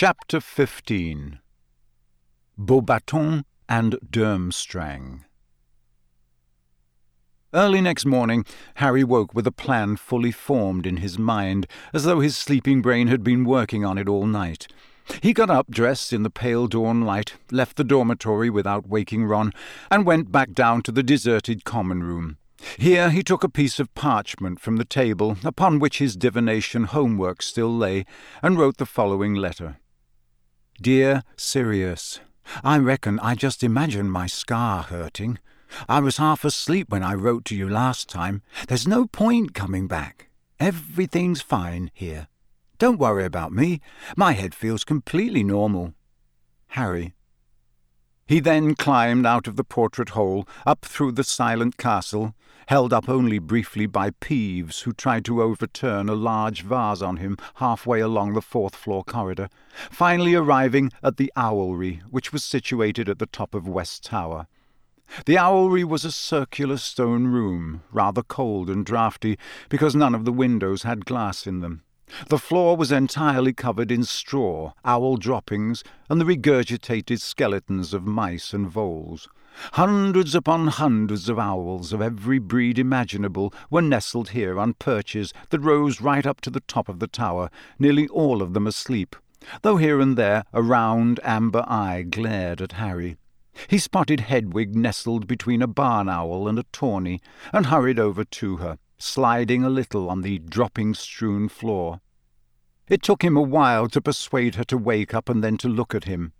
Chapter 15 Beauxbaton and Durmstrang Early next morning, Harry woke with a plan fully formed in his mind, as though his sleeping brain had been working on it all night. He got up, dressed in the pale dawn light, left the dormitory without waking Ron, and went back down to the deserted common room. Here he took a piece of parchment from the table upon which his divination homework still lay, and wrote the following letter. Dear Sirius, I reckon I just imagined my scar hurting. I was half asleep when I wrote to you last time. There's no point coming back. Everything's fine here. Don't worry about me. My head feels completely normal. Harry. He then climbed out of the portrait hole, up through the silent castle, held up only briefly by Peeves, who tried to overturn a large vase on him halfway along the fourth floor corridor, finally arriving at the owlery, which was situated at the top of West Tower. The owlery was a circular stone room, rather cold and draughty, because none of the windows had glass in them. The floor was entirely covered in straw, owl droppings, and the regurgitated skeletons of mice and voles. Hundreds upon hundreds of owls of every breed imaginable were nestled here on perches that rose right up to the top of the tower, nearly all of them asleep, though here and there a round amber eye glared at Harry. He spotted Hedwig nestled between a barn owl and a tawny, and hurried over to her, sliding a little on the dropping-strewn floor. It took him a while to persuade her to wake up and then to look at him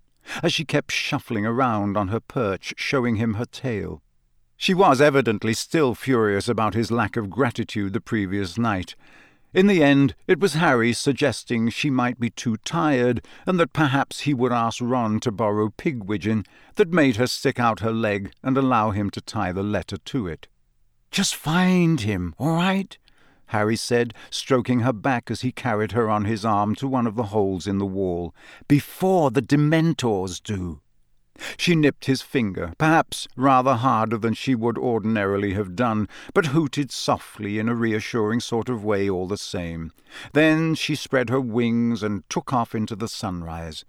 as she kept shuffling around on her perch, showing him her tail. She was evidently still furious about his lack of gratitude the previous night. In the end, it was Harry suggesting she might be too tired, and that perhaps he would ask Ron to borrow Pigwidgeon, that made her stick out her leg and allow him to tie the letter to it. Just find him, all right? Harry said, stroking her back as he carried her on his arm to one of the holes in the wall, before the Dementors do. She nipped his finger, perhaps rather harder than she would ordinarily have done, but hooted softly in a reassuring sort of way all the same. Then she spread her wings and took off into the sunrise.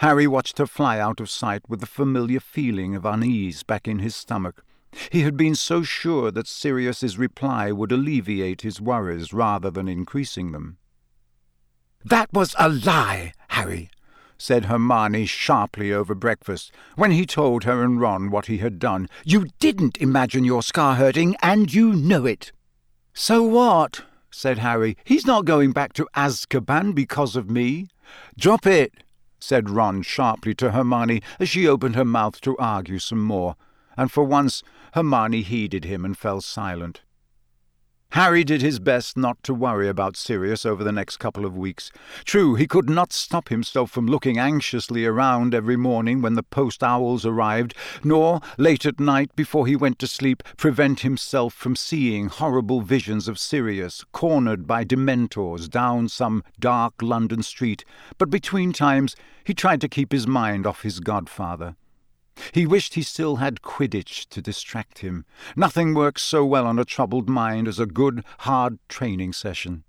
Harry watched her fly out of sight with a familiar feeling of unease back in his stomach. He had been so sure that Sirius's reply would alleviate his worries rather than increasing them. That was a lie, Harry, said Hermione sharply over breakfast, when he told her and Ron what he had done. You didn't imagine your scar hurting, and you know it. So what? said Harry. He's not going back to Azkaban because of me. Drop it, said Ron sharply to Hermione as she opened her mouth to argue some more and for once Hermione heeded him and fell silent. Harry did his best not to worry about Sirius over the next couple of weeks. True, he could not stop himself from looking anxiously around every morning when the post owls arrived, nor, late at night before he went to sleep, prevent himself from seeing horrible visions of Sirius, cornered by Dementors down some dark London street, but between times he tried to keep his mind off his godfather. He wished he still had Quidditch to distract him. Nothing works so well on a troubled mind as a good, hard training session.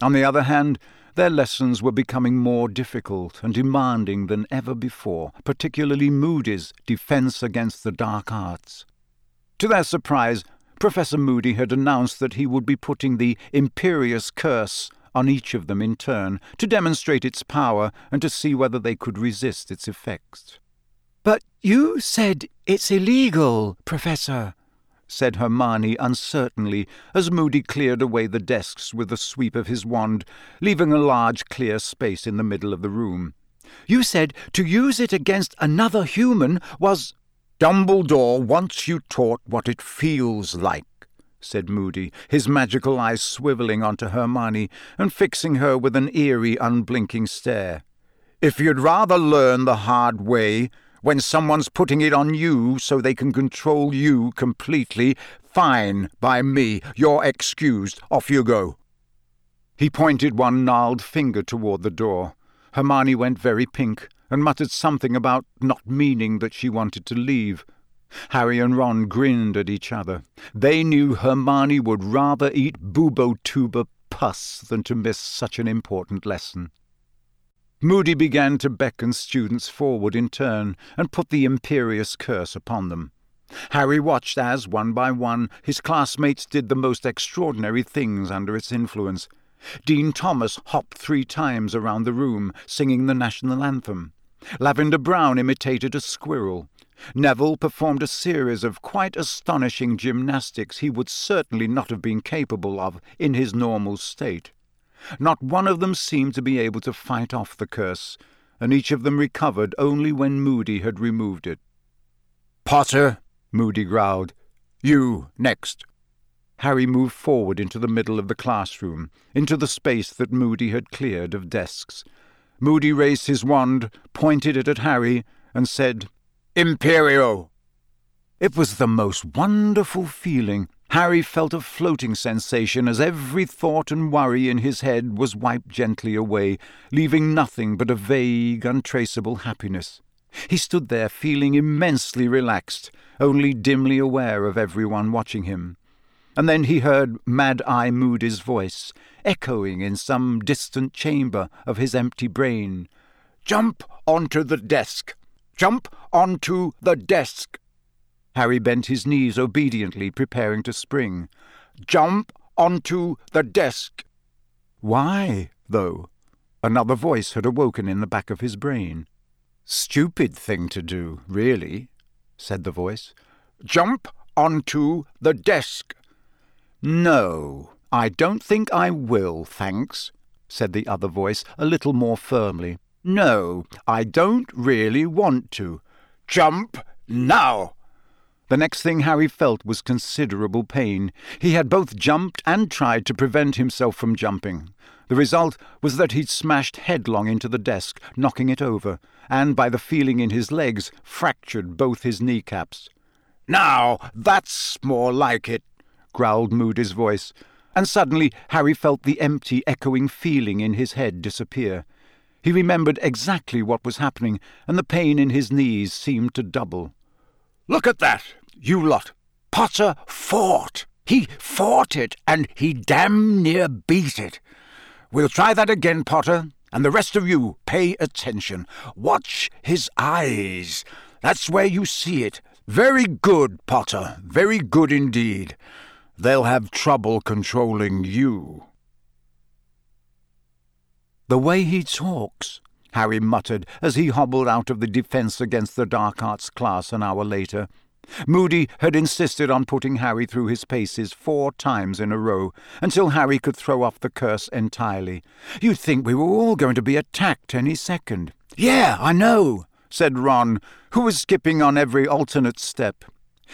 On the other hand, their lessons were becoming more difficult and demanding than ever before, particularly Moody's Defense Against the Dark Arts. To their surprise, Professor Moody had announced that he would be putting the Imperius Curse on each of them in turn to demonstrate its power and to see whether they could resist its effects. But you said it's illegal, Professor, said Hermione uncertainly as Moody cleared away the desks with a sweep of his wand, leaving a large clear space in the middle of the room. You said to use it against another human was. Dumbledore wants you taught what it feels like, said Moody, his magical eyes swivelling onto Hermione and fixing her with an eerie, unblinking stare. If you'd rather learn the hard way, when someone's putting it on you so they can control you completely, fine by me. You're excused. Off you go. He pointed one gnarled finger toward the door. Hermione went very pink and muttered something about not meaning that she wanted to leave. Harry and Ron grinned at each other. They knew Hermione would rather eat Bubotuber pus than to miss such an important lesson. Moody began to beckon students forward in turn and put the imperius curse upon them. Harry watched as, one by one, his classmates did the most extraordinary things under its influence. Dean Thomas hopped three times around the room, singing the national anthem. Lavender Brown imitated a squirrel. Neville performed a series of quite astonishing gymnastics he would certainly not have been capable of in his normal state. Not one of them seemed to be able to fight off the curse, and each of them recovered only when Moody had removed it. Potter, Moody growled. You, next. Harry moved forward into the middle of the classroom, into the space that Moody had cleared of desks. Moody raised his wand, pointed it at Harry, and said, Imperio! It was the most wonderful feeling. Harry felt a floating sensation as every thought and worry in his head was wiped gently away, leaving nothing but a vague, untraceable happiness. He stood there feeling immensely relaxed, only dimly aware of everyone watching him. And then he heard Mad Eye Moody's voice, echoing in some distant chamber of his empty brain. Jump onto the desk! Jump onto the desk! Harry bent his knees obediently, preparing to spring. Jump onto the desk! Why, though? Another voice had awoken in the back of his brain. Stupid thing to do, really, said the voice. Jump onto the desk! No, I don't think I will, thanks, said the other voice, a little more firmly. No, I don't really want to. Jump now! The next thing Harry felt was considerable pain. He had both jumped and tried to prevent himself from jumping. The result was that he'd smashed headlong into the desk, knocking it over, and by the feeling in his legs, fractured both his kneecaps. Now, that's more like it, growled Moody's voice, and suddenly Harry felt the empty, echoing feeling in his head disappear. He remembered exactly what was happening, and the pain in his knees seemed to double. Look at that, you lot! Potter fought! He fought it, and he damn near beat it. We'll try that again, Potter, and the rest of you, pay attention. Watch his eyes. That's where you see it. Very good, Potter, very good indeed. They'll have trouble controlling you. The way he talks, Harry muttered as he hobbled out of the Defence Against the Dark Arts class an hour later. Moody had insisted on putting Harry through his paces four times in a row, until Harry could throw off the curse entirely. You'd think we were all going to be attacked any second. Yeah, I know, said Ron, who was skipping on every alternate step.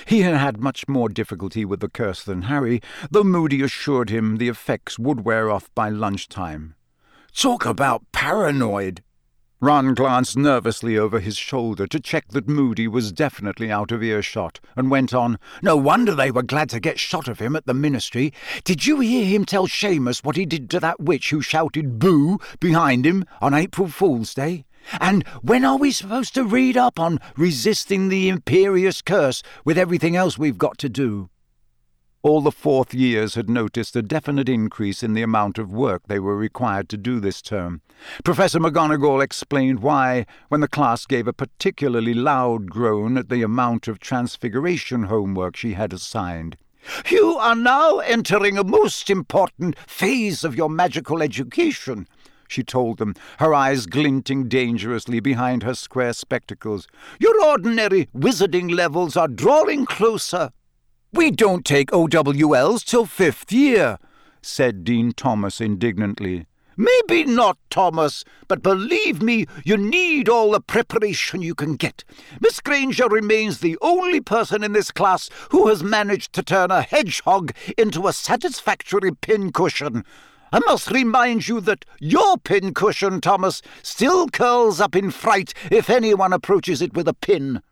He had had much more difficulty with the curse than Harry, though Moody assured him the effects would wear off by lunchtime. Talk about paranoid! Ron glanced nervously over his shoulder to check that Moody was definitely out of earshot, and went on, No wonder they were glad to get shot of him at the ministry. Did you hear him tell Seamus what he did to that witch who shouted boo behind him on April Fool's Day? And when are we supposed to read up on resisting the imperius curse with everything else we've got to do? All the fourth years had noticed a definite increase in the amount of work they were required to do this term. Professor McGonagall explained why when the class gave a particularly loud groan at the amount of transfiguration homework she had assigned. You are now entering a most important phase of your magical education, she told them, her eyes glinting dangerously behind her square spectacles. Your ordinary wizarding levels are drawing closer. We don't take OWLs till fifth year, said Dean Thomas indignantly. Maybe not, Thomas, but believe me, you need all the preparation you can get. Miss Granger remains the only person in this class who has managed to turn a hedgehog into a satisfactory pincushion. I must remind you that your pincushion, Thomas, still curls up in fright if anyone approaches it with a pin.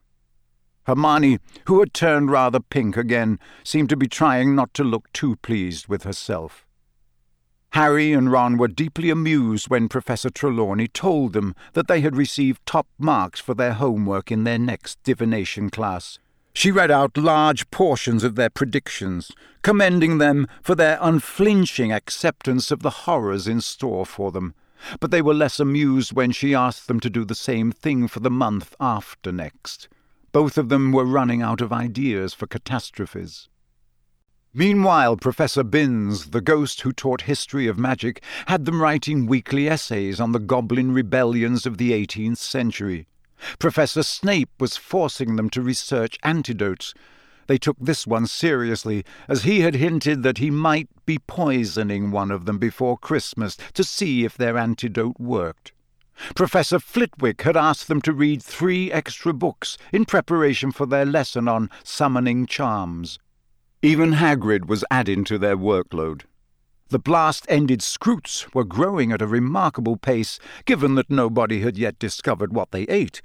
Hermione, who had turned rather pink again, seemed to be trying not to look too pleased with herself. Harry and Ron were deeply amused when Professor Trelawney told them that they had received top marks for their homework in their next divination class. She read out large portions of their predictions, commending them for their unflinching acceptance of the horrors in store for them. but they were less amused when she asked them to do the same thing for the month after next. Both of them were running out of ideas for catastrophes. Meanwhile, Professor Binns, the ghost who taught history of magic, had them writing weekly essays on the goblin rebellions of the 18th century. Professor Snape was forcing them to research antidotes. They took this one seriously, as he had hinted that he might be poisoning one of them before Christmas to see if their antidote worked. Professor Flitwick had asked them to read three extra books in preparation for their lesson on summoning charms. Even Hagrid was adding to their workload. The blast-ended Skrewts were growing at a remarkable pace, given that nobody had yet discovered what they ate.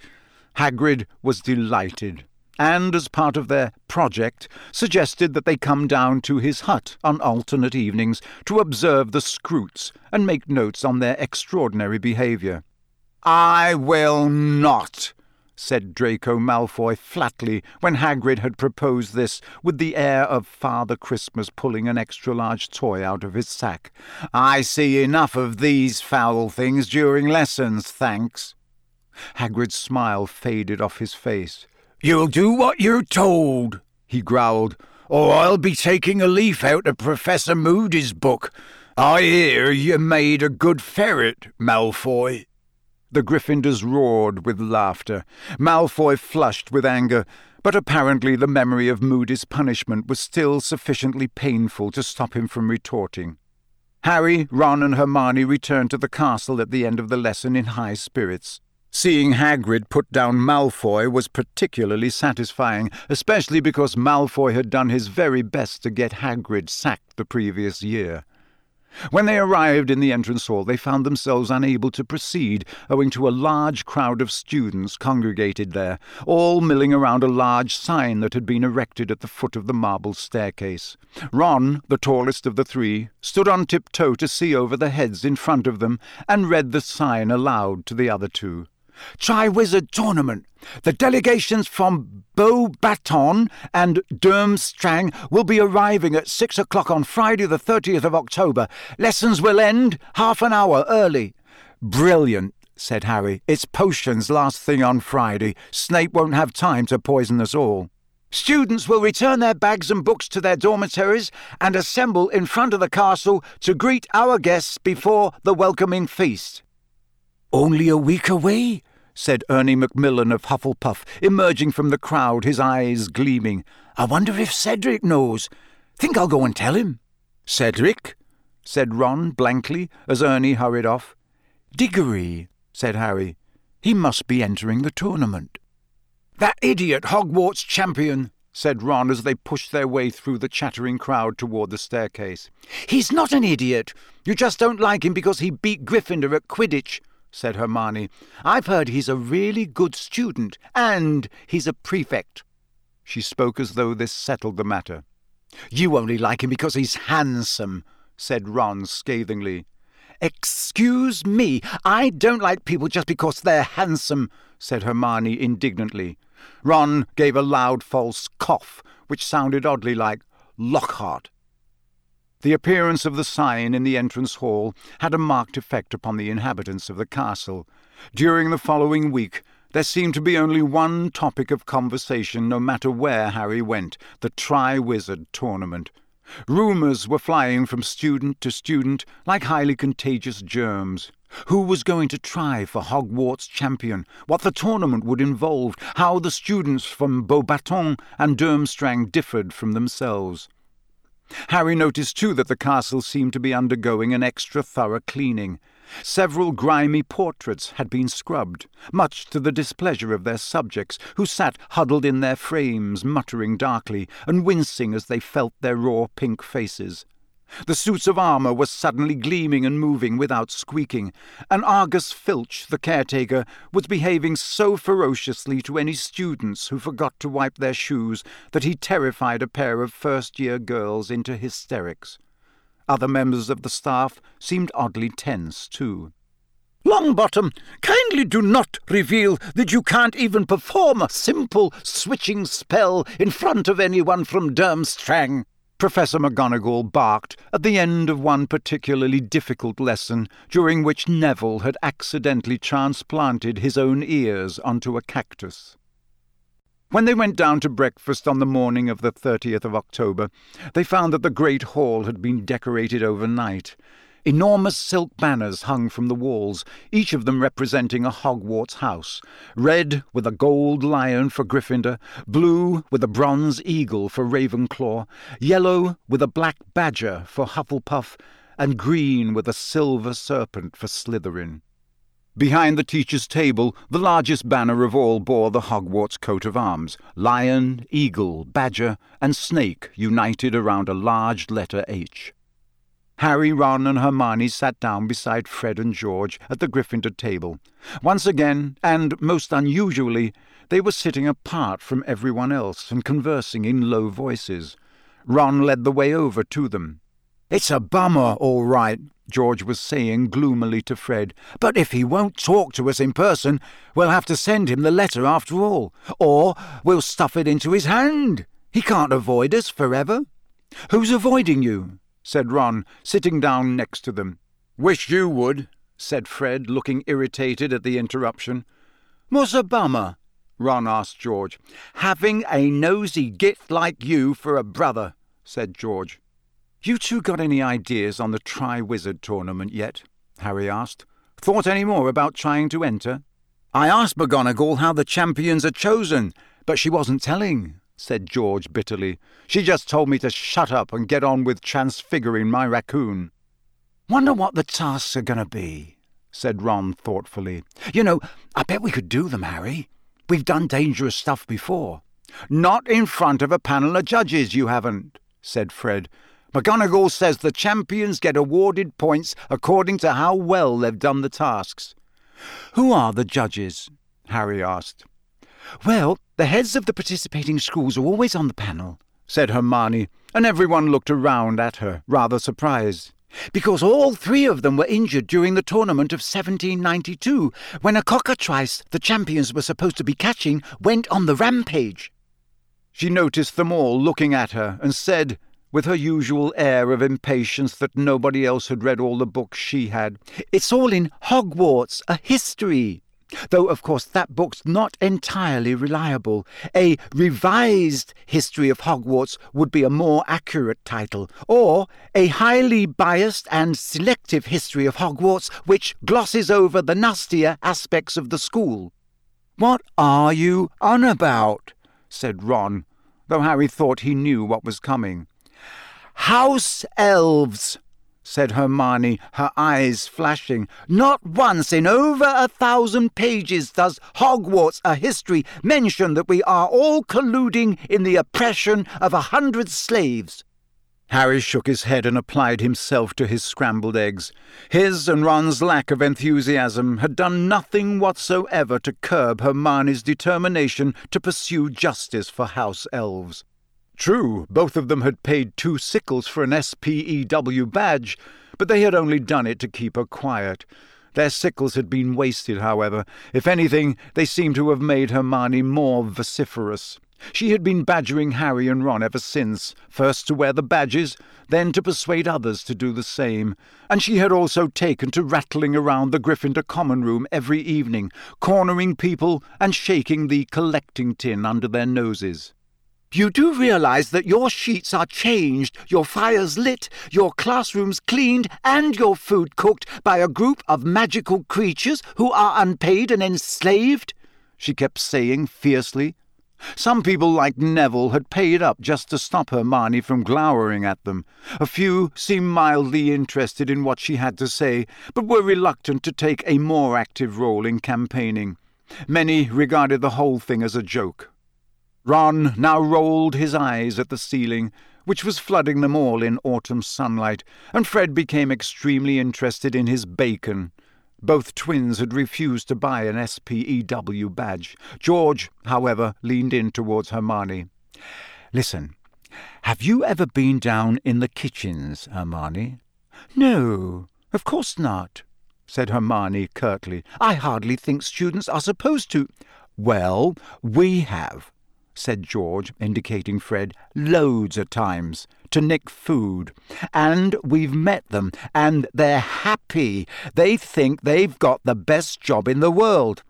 Hagrid was delighted, and as part of their project, suggested that they come down to his hut on alternate evenings to observe the Skrewts and make notes on their extraordinary behaviour. I will not, said Draco Malfoy flatly when Hagrid had proposed this, with the air of Father Christmas pulling an extra large toy out of his sack. I see enough of these foul things during lessons, thanks. Hagrid's smile faded off his face. You'll do what you're told, he growled, or I'll be taking a leaf out of Professor Moody's book. I hear you made a good ferret, Malfoy. The Gryffindors roared with laughter. Malfoy flushed with anger, but apparently the memory of Moody's punishment was still sufficiently painful to stop him from retorting. Harry, Ron, and Hermione returned to the castle at the end of the lesson in high spirits. Seeing Hagrid put down Malfoy was particularly satisfying, especially because Malfoy had done his very best to get Hagrid sacked the previous year. When they arrived in the entrance hall, they found themselves unable to proceed, owing to a large crowd of students congregated there, all milling around a large sign that had been erected at the foot of the marble staircase. Ron, the tallest of the three, stood on tiptoe to see over the heads in front of them, and read the sign aloud to the other two. Triwizard Tournament. The delegations from Beauxbatons and Durmstrang will be arriving at six o'clock on Friday, the 30th of October. Lessons will end half an hour early. Brilliant, said Harry. It's potions last thing on Friday. Snape won't have time to poison us all. Students will return their bags and books to their dormitories and assemble in front of the castle to greet our guests before the welcoming feast. Only a week away, said Ernie Macmillan of Hufflepuff, emerging from the crowd, his eyes gleaming. I wonder if Cedric knows. Think I'll go and tell him. Cedric? said Ron blankly as Ernie hurried off. Diggory, said Harry. He must be entering the tournament. That idiot Hogwarts champion, said Ron as they pushed their way through the chattering crowd toward the staircase. He's not an idiot. You just don't like him because he beat Gryffindor at Quidditch said Hermione. I've heard he's a really good student, and he's a prefect. She spoke as though this settled the matter. You only like him because he's handsome, said Ron scathingly. Excuse me, I don't like people just because they're handsome, said Hermione indignantly. Ron gave a loud false cough, which sounded oddly like Lockhart. The appearance of the sign in the entrance hall had a marked effect upon the inhabitants of the castle. During the following week, there seemed to be only one topic of conversation no matter where Harry went the Triwizard Tournament. Rumours were flying from student to student like highly contagious germs. Who was going to try for Hogwarts champion? What the tournament would involve? How the students from Beauxbatons and Durmstrang differed from themselves? Harry noticed too that the castle seemed to be undergoing an extra thorough cleaning. Several grimy portraits had been scrubbed, much to the displeasure of their subjects, who sat huddled in their frames, muttering darkly and wincing as they felt their raw pink faces. The suits of armour were suddenly gleaming and moving without squeaking, and Argus Filch, the caretaker, was behaving so ferociously to any students who forgot to wipe their shoes that he terrified a pair of first-year girls into hysterics. Other members of the staff seemed oddly tense, too. Longbottom, kindly do not reveal that you can't even perform a simple switching spell in front of anyone from Durmstrang, Professor McGonagall barked at the end of one particularly difficult lesson, during which Neville had accidentally transplanted his own ears onto a cactus. When they went down to breakfast on the morning of the 30th of October, they found that the great hall had been decorated overnight. Enormous silk banners hung from the walls, each of them representing a Hogwarts house red with a gold lion for Gryffindor, blue with a bronze eagle for Ravenclaw, yellow with a black badger for Hufflepuff, and green with a silver serpent for Slytherin. Behind the teacher's table, the largest banner of all bore the Hogwarts coat of arms lion, eagle, badger, and snake united around a large letter H. Harry, Ron, and Hermione sat down beside Fred and George at the Gryffindor table. Once again, and most unusually, they were sitting apart from everyone else and conversing in low voices. Ron led the way over to them. It's a bummer, all right, George was saying gloomily to Fred. But if he won't talk to us in person, we'll have to send him the letter after all. Or we'll stuff it into his hand. He can't avoid us forever. Who's avoiding you? Said Ron, sitting down next to them. Wish you would, said Fred, looking irritated at the interruption. What's a bummer? Ron asked George. Having a nosy git like you for a brother, said George. You two got any ideas on the Triwizard tournament yet? Harry asked. Thought any more about trying to enter? I asked McGonagall how the champions are chosen, but she wasn't telling, said George bitterly. She just told me to shut up and get on with transfiguring my raccoon. Wonder what the tasks are going to be, said Ron thoughtfully. You know, I bet we could do them, Harry. We've done dangerous stuff before. Not in front of a panel of judges, you haven't, said Fred. McGonagall says the champions get awarded points according to how well they've done the tasks. Who are the judges? Harry asked. Well, the heads of the participating schools are always on the panel, said Hermione, and everyone looked around at her, rather surprised. Because all three of them were injured during the tournament of 1792, when a cockatrice the champions were supposed to be catching went on the rampage. She noticed them all looking at her and said, with her usual air of impatience that nobody else had read all the books she had, It's all in Hogwarts, a history. Though, of course, that book's not entirely reliable. A revised history of Hogwarts would be a more accurate title, or a highly biased and selective history of Hogwarts which glosses over the nastier aspects of the school. What are you on about? said Ron, though Harry thought he knew what was coming. House elves, said Hermione, her eyes flashing. Not once in over a thousand pages does Hogwarts, a history, mention that we are all colluding in the oppression of a hundred slaves. Harry shook his head and applied himself to his scrambled eggs. His and Ron's lack of enthusiasm had done nothing whatsoever to curb Hermione's determination to pursue justice for house elves. True, both of them had paid two sickles for an SPEW badge, but they had only done it to keep her quiet. Their sickles had been wasted, however. If anything, they seemed to have made Hermione more vociferous. She had been badgering Harry and Ron ever since, first to wear the badges, then to persuade others to do the same, and she had also taken to rattling around the Gryffindor common room every evening, cornering people and shaking the collecting tin under their noses. You do realize that your sheets are changed, your fires lit, your classrooms cleaned, and your food cooked by a group of magical creatures who are unpaid and enslaved? She kept saying fiercely. Some people like Neville had paid up just to stop Hermione from glowering at them. A few seemed mildly interested in what she had to say, but were reluctant to take a more active role in campaigning. Many regarded the whole thing as a joke. Ron now rolled his eyes at the ceiling, which was flooding them all in autumn sunlight, and Fred became extremely interested in his bacon. Both twins had refused to buy an SPEW badge. George, however, leaned in towards Hermione. Listen, have you ever been down in the kitchens, Hermione? No, of course not, said Hermione curtly. I hardly think students are supposed to. Well, we have, said George, indicating Fred, loads of times. to nick food. And we've met them, and they're happy. They think they've got the best job in the world.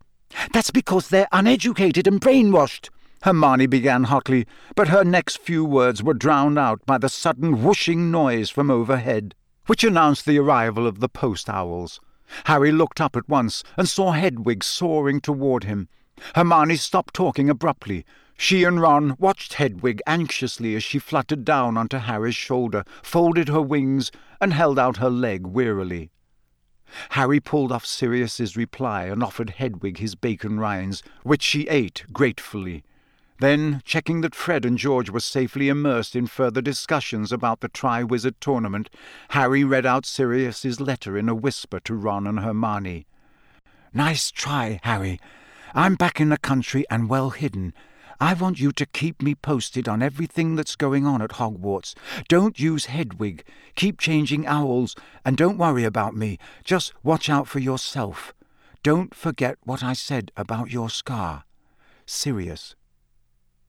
That's because they're uneducated and brainwashed. Hermione began hotly, but her next few words were drowned out by the sudden whooshing noise from overhead, which announced the arrival of the post owls. Harry looked up at once and saw Hedwig soaring toward him. Hermione stopped talking abruptly. She and Ron watched Hedwig anxiously as she fluttered down onto Harry's shoulder, folded her wings, and held out her leg wearily. Harry pulled off Sirius's reply and offered Hedwig his bacon rinds, which she ate gratefully. Then, checking that Fred and George were safely immersed in further discussions about the Triwizard Tournament, Harry read out Sirius's letter in a whisper to Ron and Hermione. Nice try, Harry. I'm back in the country and well hidden. I want you to keep me posted on everything that's going on at Hogwarts. Don't use Hedwig. Keep changing owls, and don't worry about me. Just watch out for yourself. Don't forget what I said about your scar. Sirius.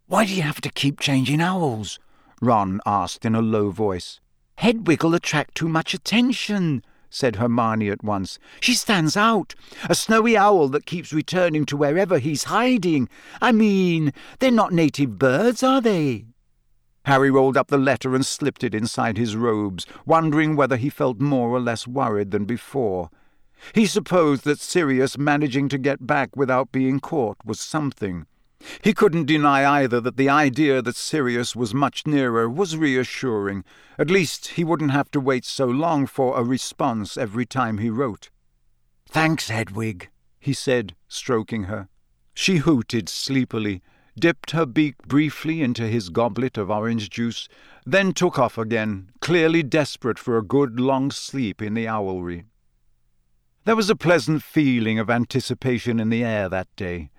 Why do you have to keep changing owls? Ron asked in a low voice. Hedwig'll attract too much attention, said Hermione at once. She stands out. A snowy owl that keeps returning to wherever he's hiding. I mean, they're not native birds, are they? Harry rolled up the letter and slipped it inside his robes, wondering whether he felt more or less worried than before. He supposed that Sirius managing to get back without being caught was something. He couldn't deny either that the idea that Sirius was much nearer was reassuring. At least he wouldn't have to wait so long for a response every time he wrote. Thanks, Hedwig, he said, stroking her. She hooted sleepily, dipped her beak briefly into his goblet of orange juice, then took off again, clearly desperate for a good long sleep in the owlery. There was a pleasant feeling of anticipation in the air that day.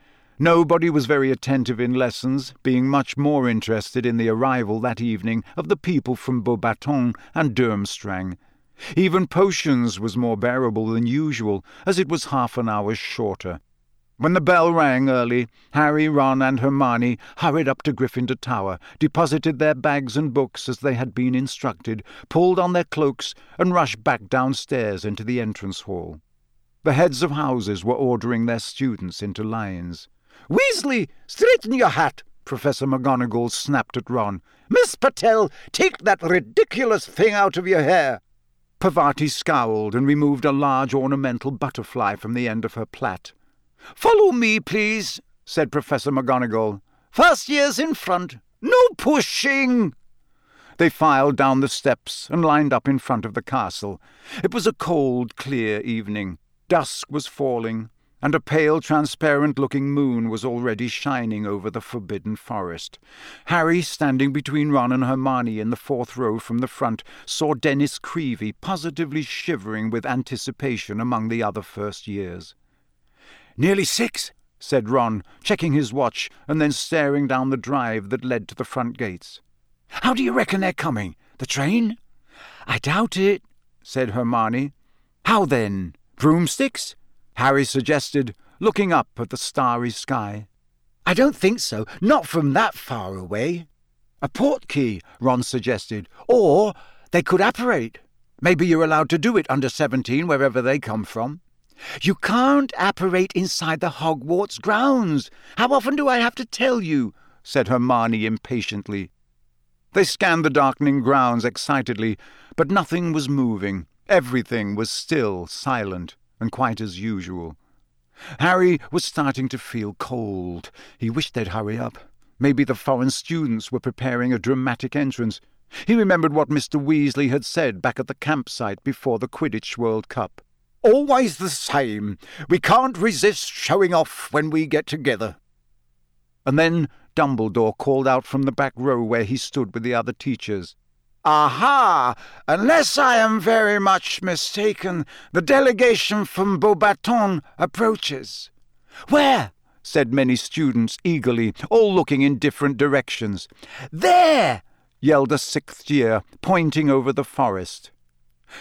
Nobody was very attentive in lessons, being much more interested in the arrival that evening of the people from Beauxbaton and Durmstrang. Even potions was more bearable than usual, as it was half an hour shorter. When the bell rang early, Harry, Ron, and Hermione hurried up to Gryffindor Tower, deposited their bags and books as they had been instructed, pulled on their cloaks, and rushed back downstairs into the entrance hall. The heads of houses were ordering their students into lines. Weasley, straighten your hat, Professor McGonagall snapped at Ron. Miss Patel, take that ridiculous thing out of your hair. Parvati scowled and removed a large ornamental butterfly from the end of her plait. Follow me, please, said Professor McGonagall. First year's in front. No pushing. They filed down the steps and lined up in front of the castle. It was a cold, clear evening. Dusk was falling and a pale, transparent-looking moon was already shining over the forbidden forest. Harry, standing between Ron and Hermione in the fourth row from the front, saw Dennis Creevey positively shivering with anticipation among the other first years. Nearly six, said Ron, checking his watch and then staring down the drive that led to the front gates. How do you reckon they're coming? The train? I doubt it, said Hermione. How then? Broomsticks? Harry suggested, looking up at the starry sky. I don't think so, not from that far away. A portkey, Ron suggested. Or they could apparate. Maybe you're allowed to do it under 17 wherever they come from. You can't apparate inside the Hogwarts grounds. How often do I have to tell you? said Hermione impatiently. They scanned the darkening grounds excitedly, but nothing was moving. Everything was still, silent and quite as usual. Harry was starting to feel cold. He wished they'd hurry up. Maybe the foreign students were preparing a dramatic entrance. He remembered what Mr. Weasley had said back at the campsite before the Quidditch World Cup. Always the same. We can't resist showing off when we get together. And then Dumbledore called out from the back row where he stood with the other teachers. Aha! Unless I am very much mistaken, the delegation from Beauxbaton approaches. Where? said many students eagerly, all looking in different directions. There! yelled a sixth year, pointing over the forest.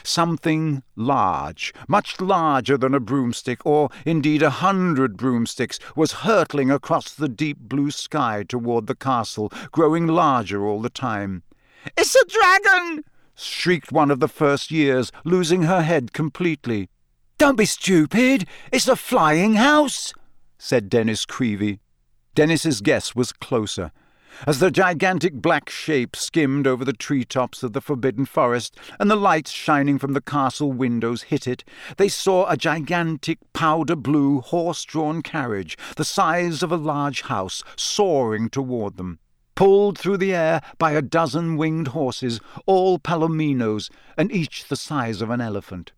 Something large, much larger than a broomstick, or indeed a hundred broomsticks, was hurtling across the deep blue sky toward the castle, growing larger all the time. It's a dragon! shrieked one of the first years, losing her head completely. Don't be stupid! It's a flying house, said Dennis Creevey. Dennis's guess was closer. As the gigantic black shape skimmed over the tree tops of the forbidden forest, and the lights shining from the castle windows hit it, they saw a gigantic powder blue horse drawn carriage, the size of a large house, soaring toward them. Pulled through the air by a dozen winged horses, all palominos, and each the size of an elephant.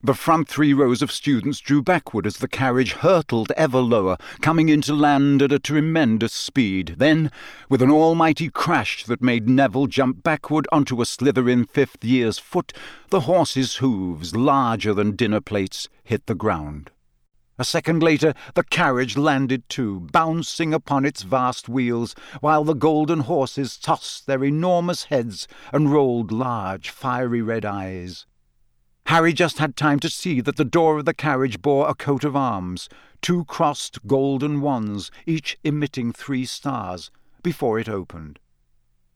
The front three rows of students drew backward as the carriage hurtled ever lower, coming into land at a tremendous speed. Then, with an almighty crash that made Neville jump backward onto a Slytherin fifth year's foot, the horse's hooves, larger than dinner plates, hit the ground. A second later, the carriage landed too, bouncing upon its vast wheels, while the golden horses tossed their enormous heads and rolled large, fiery red eyes. Harry just had time to see that the door of the carriage bore a coat of arms, two crossed golden wands, each emitting three stars, before it opened.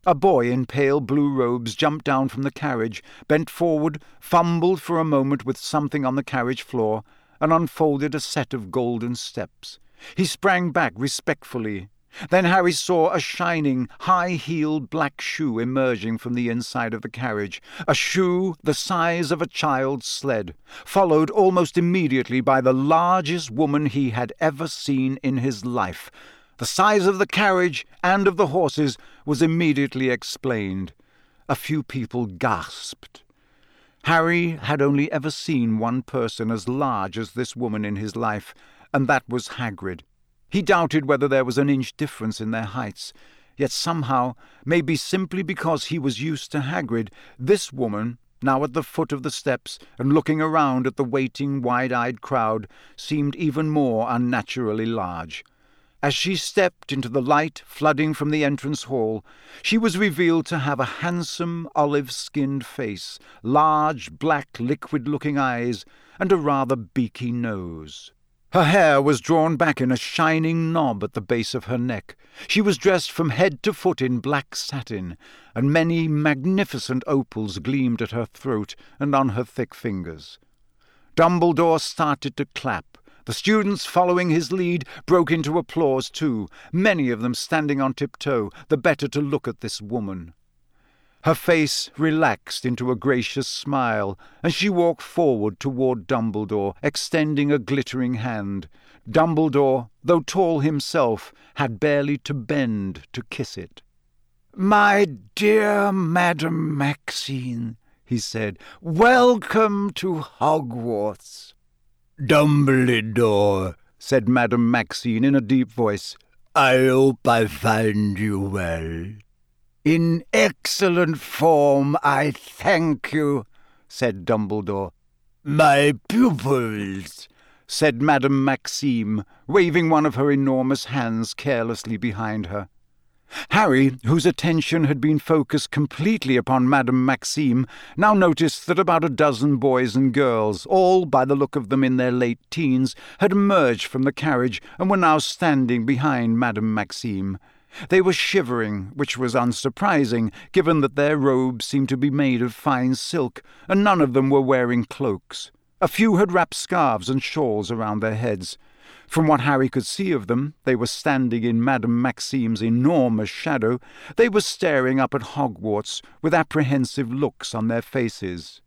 A boy in pale blue robes jumped down from the carriage, bent forward, fumbled for a moment with something on the carriage floor, and unfolded a set of golden steps. He sprang back respectfully, then Harry saw a shining, high-heeled black shoe emerging from the inside of the carriage, a shoe the size of a child's sled, followed almost immediately by the largest woman he had ever seen in his life. The size of the carriage and of the horses was immediately explained. A few people gasped. Harry had only ever seen one person as large as this woman in his life, and that was Hagrid. He doubted whether there was an inch difference in their heights, yet somehow, maybe simply because he was used to Hagrid, this woman, now at the foot of the steps and looking around at the waiting, wide-eyed crowd, seemed even more unnaturally large. As she stepped into the light flooding from the entrance hall, she was revealed to have a handsome, olive-skinned face, large, black, liquid-looking eyes, and a rather beaky nose. Her hair was drawn back in a shining knob at the base of her neck. She was dressed from head to foot in black satin, and many magnificent opals gleamed at her throat and on her thick fingers. Dumbledore started to clap. The students, following his lead, broke into applause too, many of them standing on tiptoe, the better to look at this woman. Her face relaxed into a gracious smile, and she walked forward toward Dumbledore, extending a glittering hand. Dumbledore, though tall himself, had barely to bend to kiss it. My dear Madame Maxime, he said, welcome to Hogwarts. Dumbledore, said Madam Maxime in a deep voice, I hope I find you well. In excellent form, I thank you, said Dumbledore. My pupils, said Madame Maxime, waving one of her enormous hands carelessly behind her. Harry, whose attention had been focused completely upon Madame Maxime, now noticed that about a dozen boys and girls, all by the look of them in their late teens, had emerged from the carriage and were now standing behind Madame Maxime. They were shivering, which was unsurprising, given that their robes seemed to be made of fine silk, and none of them were wearing cloaks. A few had wrapped scarves and shawls around their heads. From what Harry could see of them, they were standing in Madame Maxime's enormous shadow. They were staring up at Hogwarts with apprehensive looks on their faces.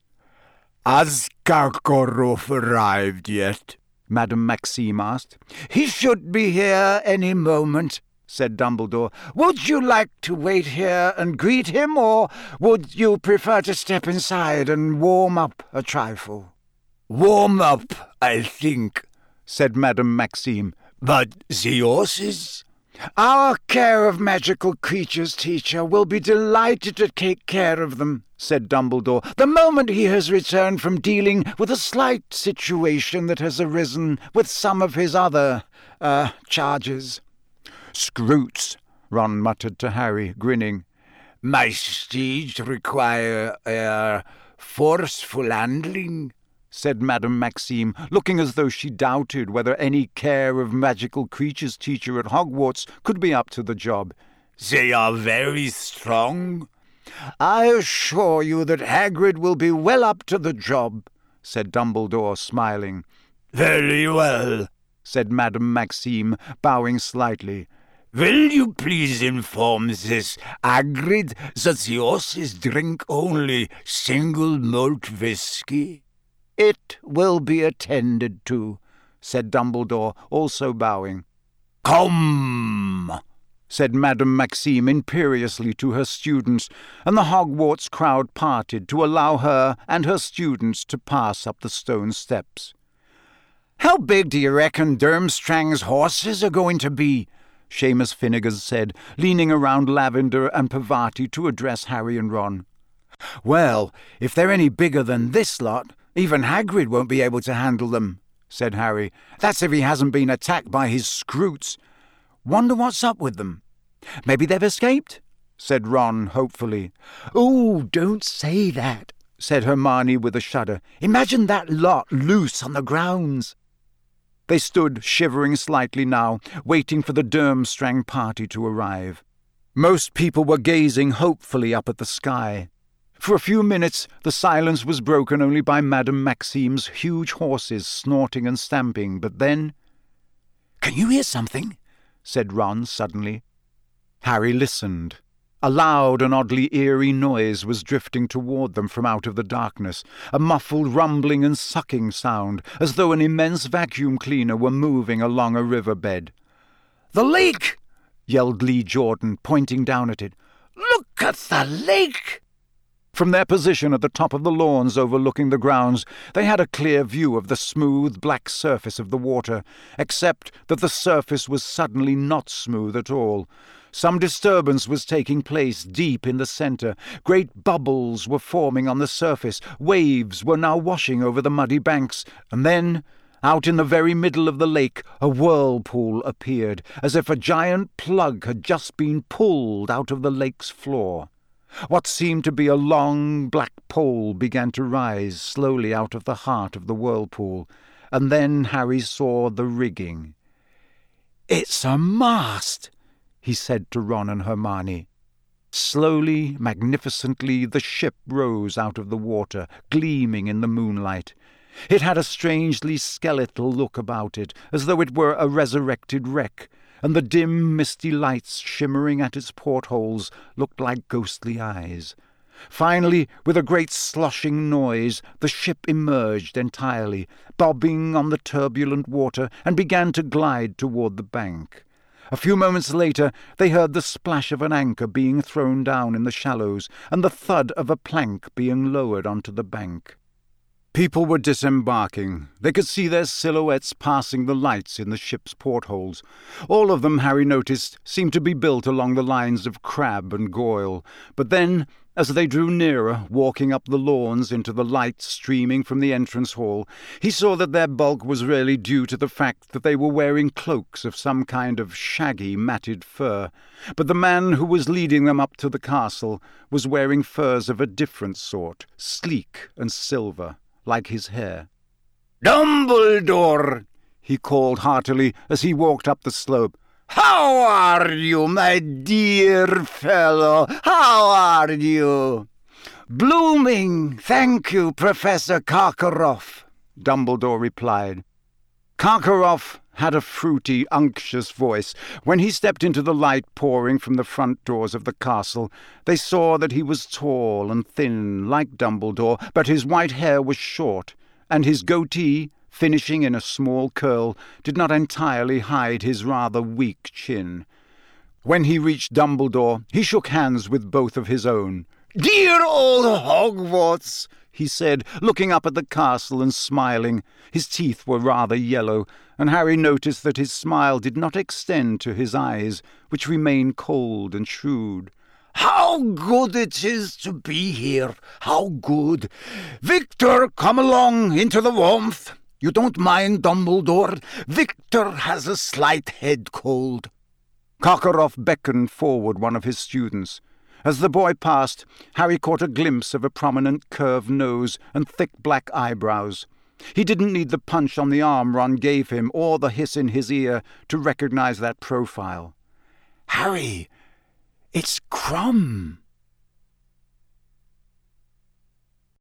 Has Karkaroff arrived yet? Madame Maxime asked. He should be here any moment, said Dumbledore. Would you like to wait here and greet him, or would you prefer to step inside and warm up a trifle? Warm up, I think, said Madame Maxime. But the horses? Our care of magical creatures teacher will be delighted to take care of them, said Dumbledore, the moment he has returned from dealing with a slight situation that has arisen with some of his other, uh, charges. Skrewts, Ron muttered to Harry, grinning. My steeds require a forceful handling, said Madame Maxime, looking as though she doubted whether any care of magical creatures teacher at Hogwarts could be up to the job. They are very strong. I assure you that Hagrid will be well up to the job, said Dumbledore, smiling. Very well, said Madame Maxime, bowing slightly. Will you please inform this Hagrid that the horses drink only single malt whisky? It will be attended to, said Dumbledore, also bowing. Come, said Madame Maxime imperiously to her students, and the Hogwarts crowd parted to allow her and her students to pass up the stone steps. How big do you reckon Durmstrang's horses are going to be? Seamus Finnigan said, leaning around Lavender and Parvati to address Harry and Ron. Well, if they're any bigger than this lot, even Hagrid won't be able to handle them, said Harry. That's if he hasn't been attacked by his Skrewts. Wonder what's up with them. Maybe they've escaped, said Ron hopefully. Oh, don't say that, said Hermione with a shudder. Imagine that lot loose on the grounds. They stood shivering slightly now, waiting for the Durmstrang party to arrive. Most people were gazing hopefully up at the sky. For a few minutes the silence was broken only by Madame Maxime's huge horses snorting and stamping, but then... Can you hear something? said Ron suddenly. Harry listened. A loud and oddly eerie noise was drifting toward them from out of the darkness, a muffled rumbling and sucking sound, as though an immense vacuum cleaner were moving along a river bed. The lake! yelled Lee Jordan, pointing down at it. Look at the lake! From their position at the top of the lawns overlooking the grounds, they had a clear view of the smooth black surface of the water, except that the surface was suddenly not smooth at all. Some disturbance was taking place deep in the centre. Great bubbles were forming on the surface. Waves were now washing over the muddy banks. And then, out in the very middle of the lake, a whirlpool appeared, as if a giant plug had just been pulled out of the lake's floor. What seemed to be a long black pole began to rise slowly out of the heart of the whirlpool, and then Harry saw the rigging. It's a mast! he said to Ron and Hermione. Slowly, magnificently, the ship rose out of the water, gleaming in the moonlight. It had a strangely skeletal look about it, as though it were a resurrected wreck, and the dim, misty lights shimmering at its portholes looked like ghostly eyes. Finally, with a great sloshing noise, the ship emerged entirely, bobbing on the turbulent water, and began to glide toward the bank. A few moments later, they heard the splash of an anchor being thrown down in the shallows and the thud of a plank being lowered onto the bank. People were disembarking. They could see their silhouettes passing the lights in the ship's portholes. All of them, Harry noticed, seemed to be built along the lines of Crabbe and Goyle. But then, as they drew nearer, walking up the lawns into the light streaming from the entrance hall, he saw that their bulk was really due to the fact that they were wearing cloaks of some kind of shaggy, matted fur. But the man who was leading them up to the castle was wearing furs of a different sort, sleek and silver like his hair. Dumbledore! he called heartily as he walked up the slope. How are you, my dear fellow? How are you? Blooming, thank you, Professor Karkaroff, Dumbledore replied. Karkaroff had a fruity, unctuous voice. When he stepped into the light pouring from the front doors of the castle, they saw that he was tall and thin, like Dumbledore, but his white hair was short, and his goatee, finishing in a small curl, did not entirely hide his rather weak chin. When he reached Dumbledore, he shook hands with both of his own. Dear old Hogwarts! he said, looking up at the castle and smiling. His teeth were rather yellow, and Harry noticed that his smile did not extend to his eyes, which remained cold and shrewd. How good it is to be here! How good! Viktor, come along into the warmth. You don't mind, Dumbledore? Viktor has a slight head cold. Karkaroff beckoned forward one of his students. As the boy passed, Harry caught a glimpse of a prominent curved nose and thick black eyebrows. He didn't need the punch on the arm Ron gave him or the hiss in his ear to recognize that profile. Harry, it's Krum,